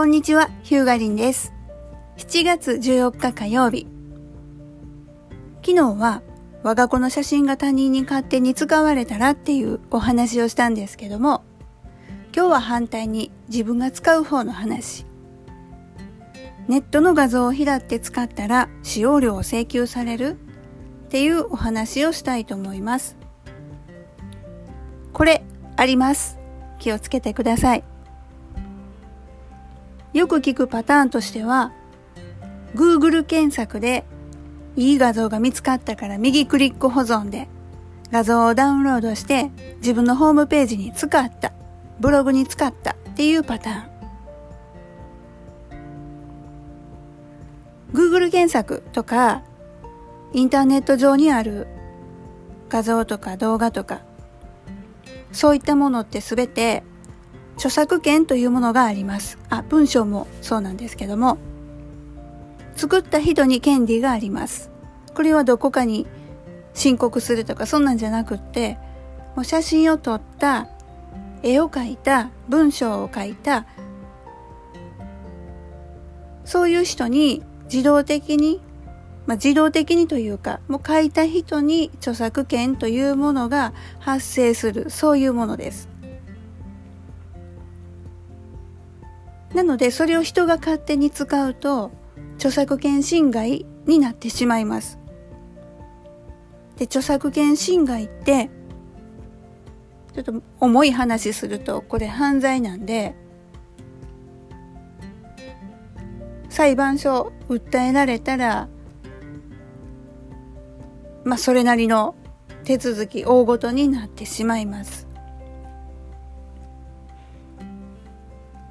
こんにちは、ヒューガリンです。7月14日火曜日。昨日は我が子の写真が他人に勝手に使われたらっていうお話をしたんですけども、今日は反対に自分が使う方の話。ネットの画像を拾って使ったら使用料を請求されるっていうお話をしたいと思います。これ、あります。気をつけてください。よく聞くパターンとしては、Google 検索でいい画像が見つかったから右クリック保存で画像をダウンロードして自分のホームページに使った、ブログに使ったっていうパターン。Google 検索とかインターネット上にある画像とか動画とかそういったものってすべて著作権というものがあります。あ、文章もそうなんですけども、作った人に権利があります。これはどこかに申告するとかそんなんじゃなくって、もう写真を撮った、絵を描いた、文章を書いた、そういう人に自動的にまあ、自動的にというか、もう書いた人に著作権というものが発生する、そういうものです。なので、それを人が勝手に使うと、著作権侵害になってしまいます。で、著作権侵害って、ちょっと重い話すると、これ犯罪なんで、裁判所訴えられたらまあ、それなりの手続き大ごとになってしまいます。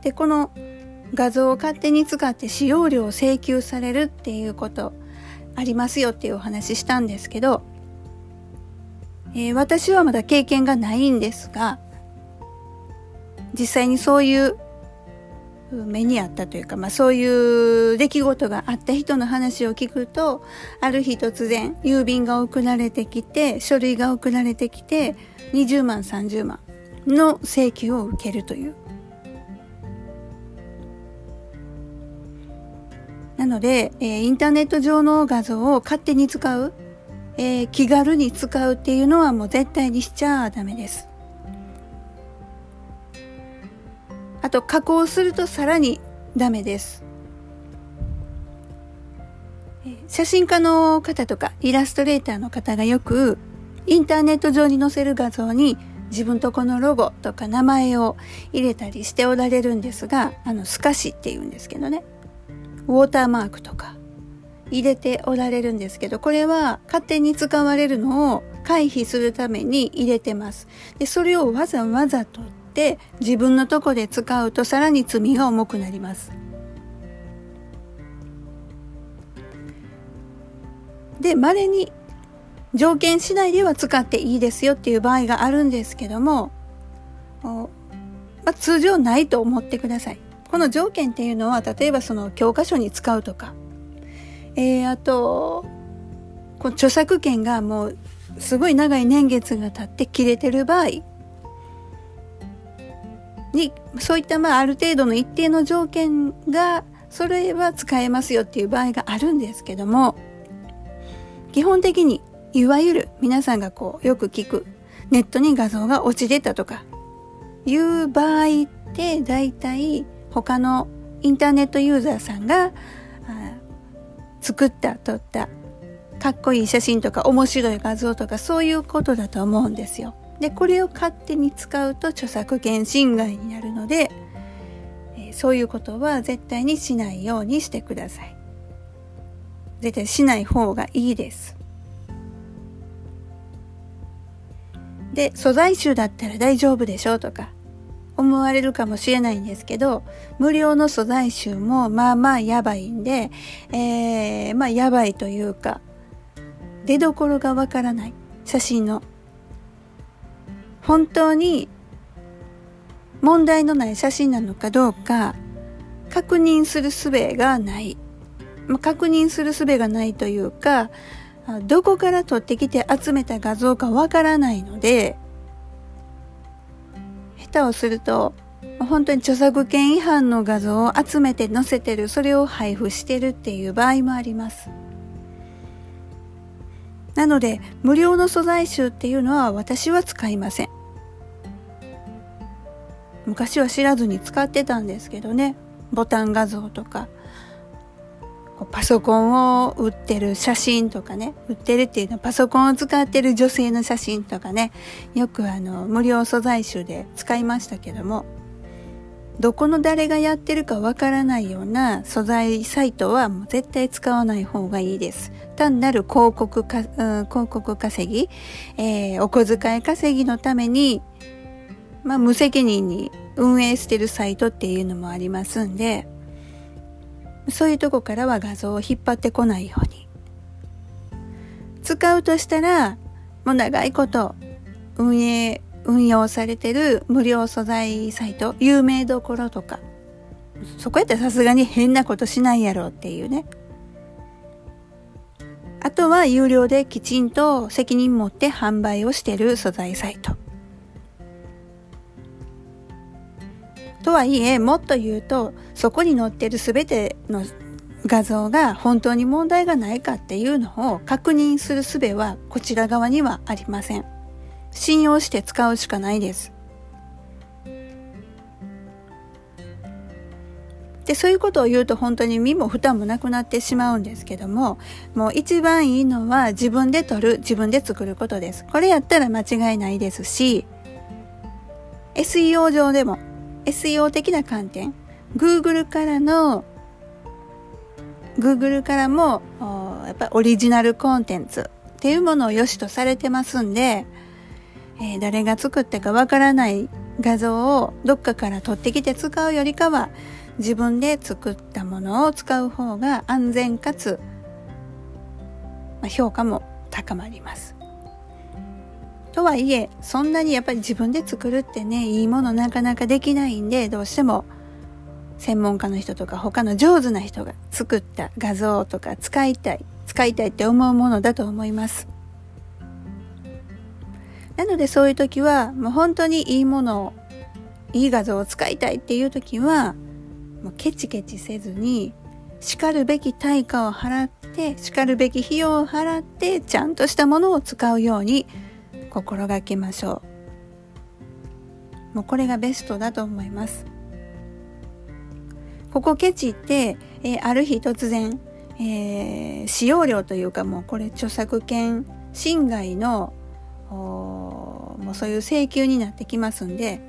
で、この画像を勝手に使って使用料を請求されるっていうことありますよっていうお話したんですけど、えー、私はまだ経験がないんですが、実際にそういう目にあったというか、まあそういう出来事があった人の話を聞くと、ある日突然郵便が送られてきて、書類が送られてきて、20万、30万の請求を受けるという。ので、えー、インターネット上の画像を勝手に使う、えー、気軽に使うっていうのはもう絶対にしちゃダメです。あと加工するとさらにダメです。写真家の方とかイラストレーターの方がよくインターネット上に載せる画像に自分とこのロゴとか名前を入れたりしておられるんですが、あの、透かしって言うんですけどね。ウォーターマークとか入れておられるんですけど、これは勝手に使われるのを回避するために入れてます。で、それをわざわざとって自分のとこで使うとさらに罪が重くなります。で、稀に条件次第では使っていいですよっていう場合があるんですけども、まあ、通常ないと思ってください。この条件っていうのは、例えばその教科書に使うとか、えー、あと、この著作権がもうすごい長い年月が経って切れてる場合、に、そういったまあある程度の一定の条件が、それは使えますよっていう場合があるんですけども、基本的に、いわゆる皆さんがこうよく聞く、ネットに画像が落ちてたとか、いう場合って大体他のインターネットユーザーさんが作った、撮った、かっこいい写真とか面白い画像とかそういうことだと思うんですよ。で、これを勝手に使うと著作権侵害になるので、そういうことは絶対にしないようにしてください。絶対しない方がいいです。で、素材集だったら大丈夫でしょうとか思われるかもしれないんですけど、無料の素材集もまあまあやばいんで、えー、まあやばいというか、出どころがわからない写真の本当に問題のない写真なのかどうか確認する術がない。まあ、確認する術がないというか、どこから取ってきて集めた画像かわからないので、下手をすると、本当に著作権違反の画像を集めて載せてる、それを配布してるっていう場合もあります。なので、無料の素材集っていうのは私は使いません。昔は知らずに使ってたんですけどね、ボタン画像とか、パソコンを売ってる写真とかね、売ってるっていうのはパソコンを使ってる女性の写真とかね、よくあの、無料素材集で使いましたけども、どこの誰がやってるかわからないような素材サイトはもう絶対使わない方がいいです。単なる広告か、うん、広告稼ぎ、えー、お小遣い稼ぎのために、まあ無責任に運営してるサイトっていうのもありますんで、そういうとこからは画像を引っ張ってこないように。使うとしたら、もう長いこと運営、運用されてる無料素材サイト、有名どころとか、そこやったらさすがに変なことしないやろうっていうね。あとは有料できちんと責任持って販売をしてる素材サイト。とはいえ、もっと言うと、そこに載ってる全ての画像が本当に問題がないかっていうのを確認する術はこちら側にはありません。信用して使うしかないです。で、そういうことを言うと本当に身も負担もなくなってしまうんですけども、もう一番いいのは自分で撮る、自分で作ることです。これやったら間違いないですし、SEO 上でも SEO 的な観点、Google からの Google からもやっぱりオリジナルコンテンツっていうものを良しとされてますんで、えー、誰が作ったかわからない画像をどっかから取ってきて使うよりかは自分で作ったものを使う方が安全かつ、ま、評価も高まります。とはいえ、そんなにやっぱり自分で作るってね、いいものなかなかできないんで、どうしても専門家の人とか他の上手な人が作った画像とか使いたい、使いたいって思うものだと思います。なのでそういう時は、もう本当にいいものを、いい画像を使いたいっていう時は、もうケチケチせずに、叱るべき対価を払って、叱るべき費用を払って、ちゃんとしたものを使うように心がけましょう。もうこれがベストだと思います。ここケチって、えー、ある日突然、えー、使用料というかもうこれ著作権侵害のもうそういう請求になってきますんで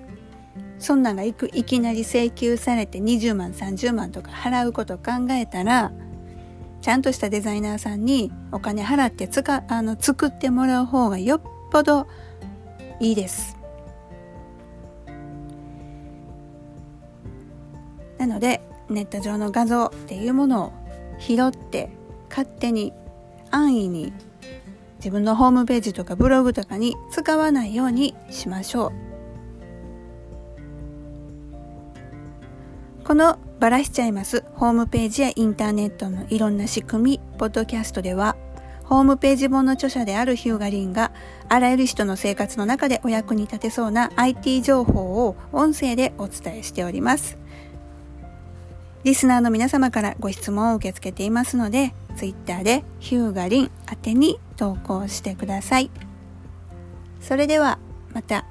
そんなんがいくいきなり請求されて20万30万とか払うこと考えたらちゃんとしたデザイナーさんにお金払ってつかあの作ってもらう方がよっぽどいいです。なのでネット上の画像っていうものを拾って勝手に安易に自分のホームページとかブログとかに使わないようにしましょう。このバラしちゃいますホームページやインターネットのいろんな仕組み、ポッドキャストではホームページ本の著者であるヒューガリンがあらゆる人の生活の中でお役に立てそうな IT 情報を音声でお伝えしております。リスナーの皆様からご質問を受け付けていますので、Twitter でヒューガリン宛てに投稿してください。それではまた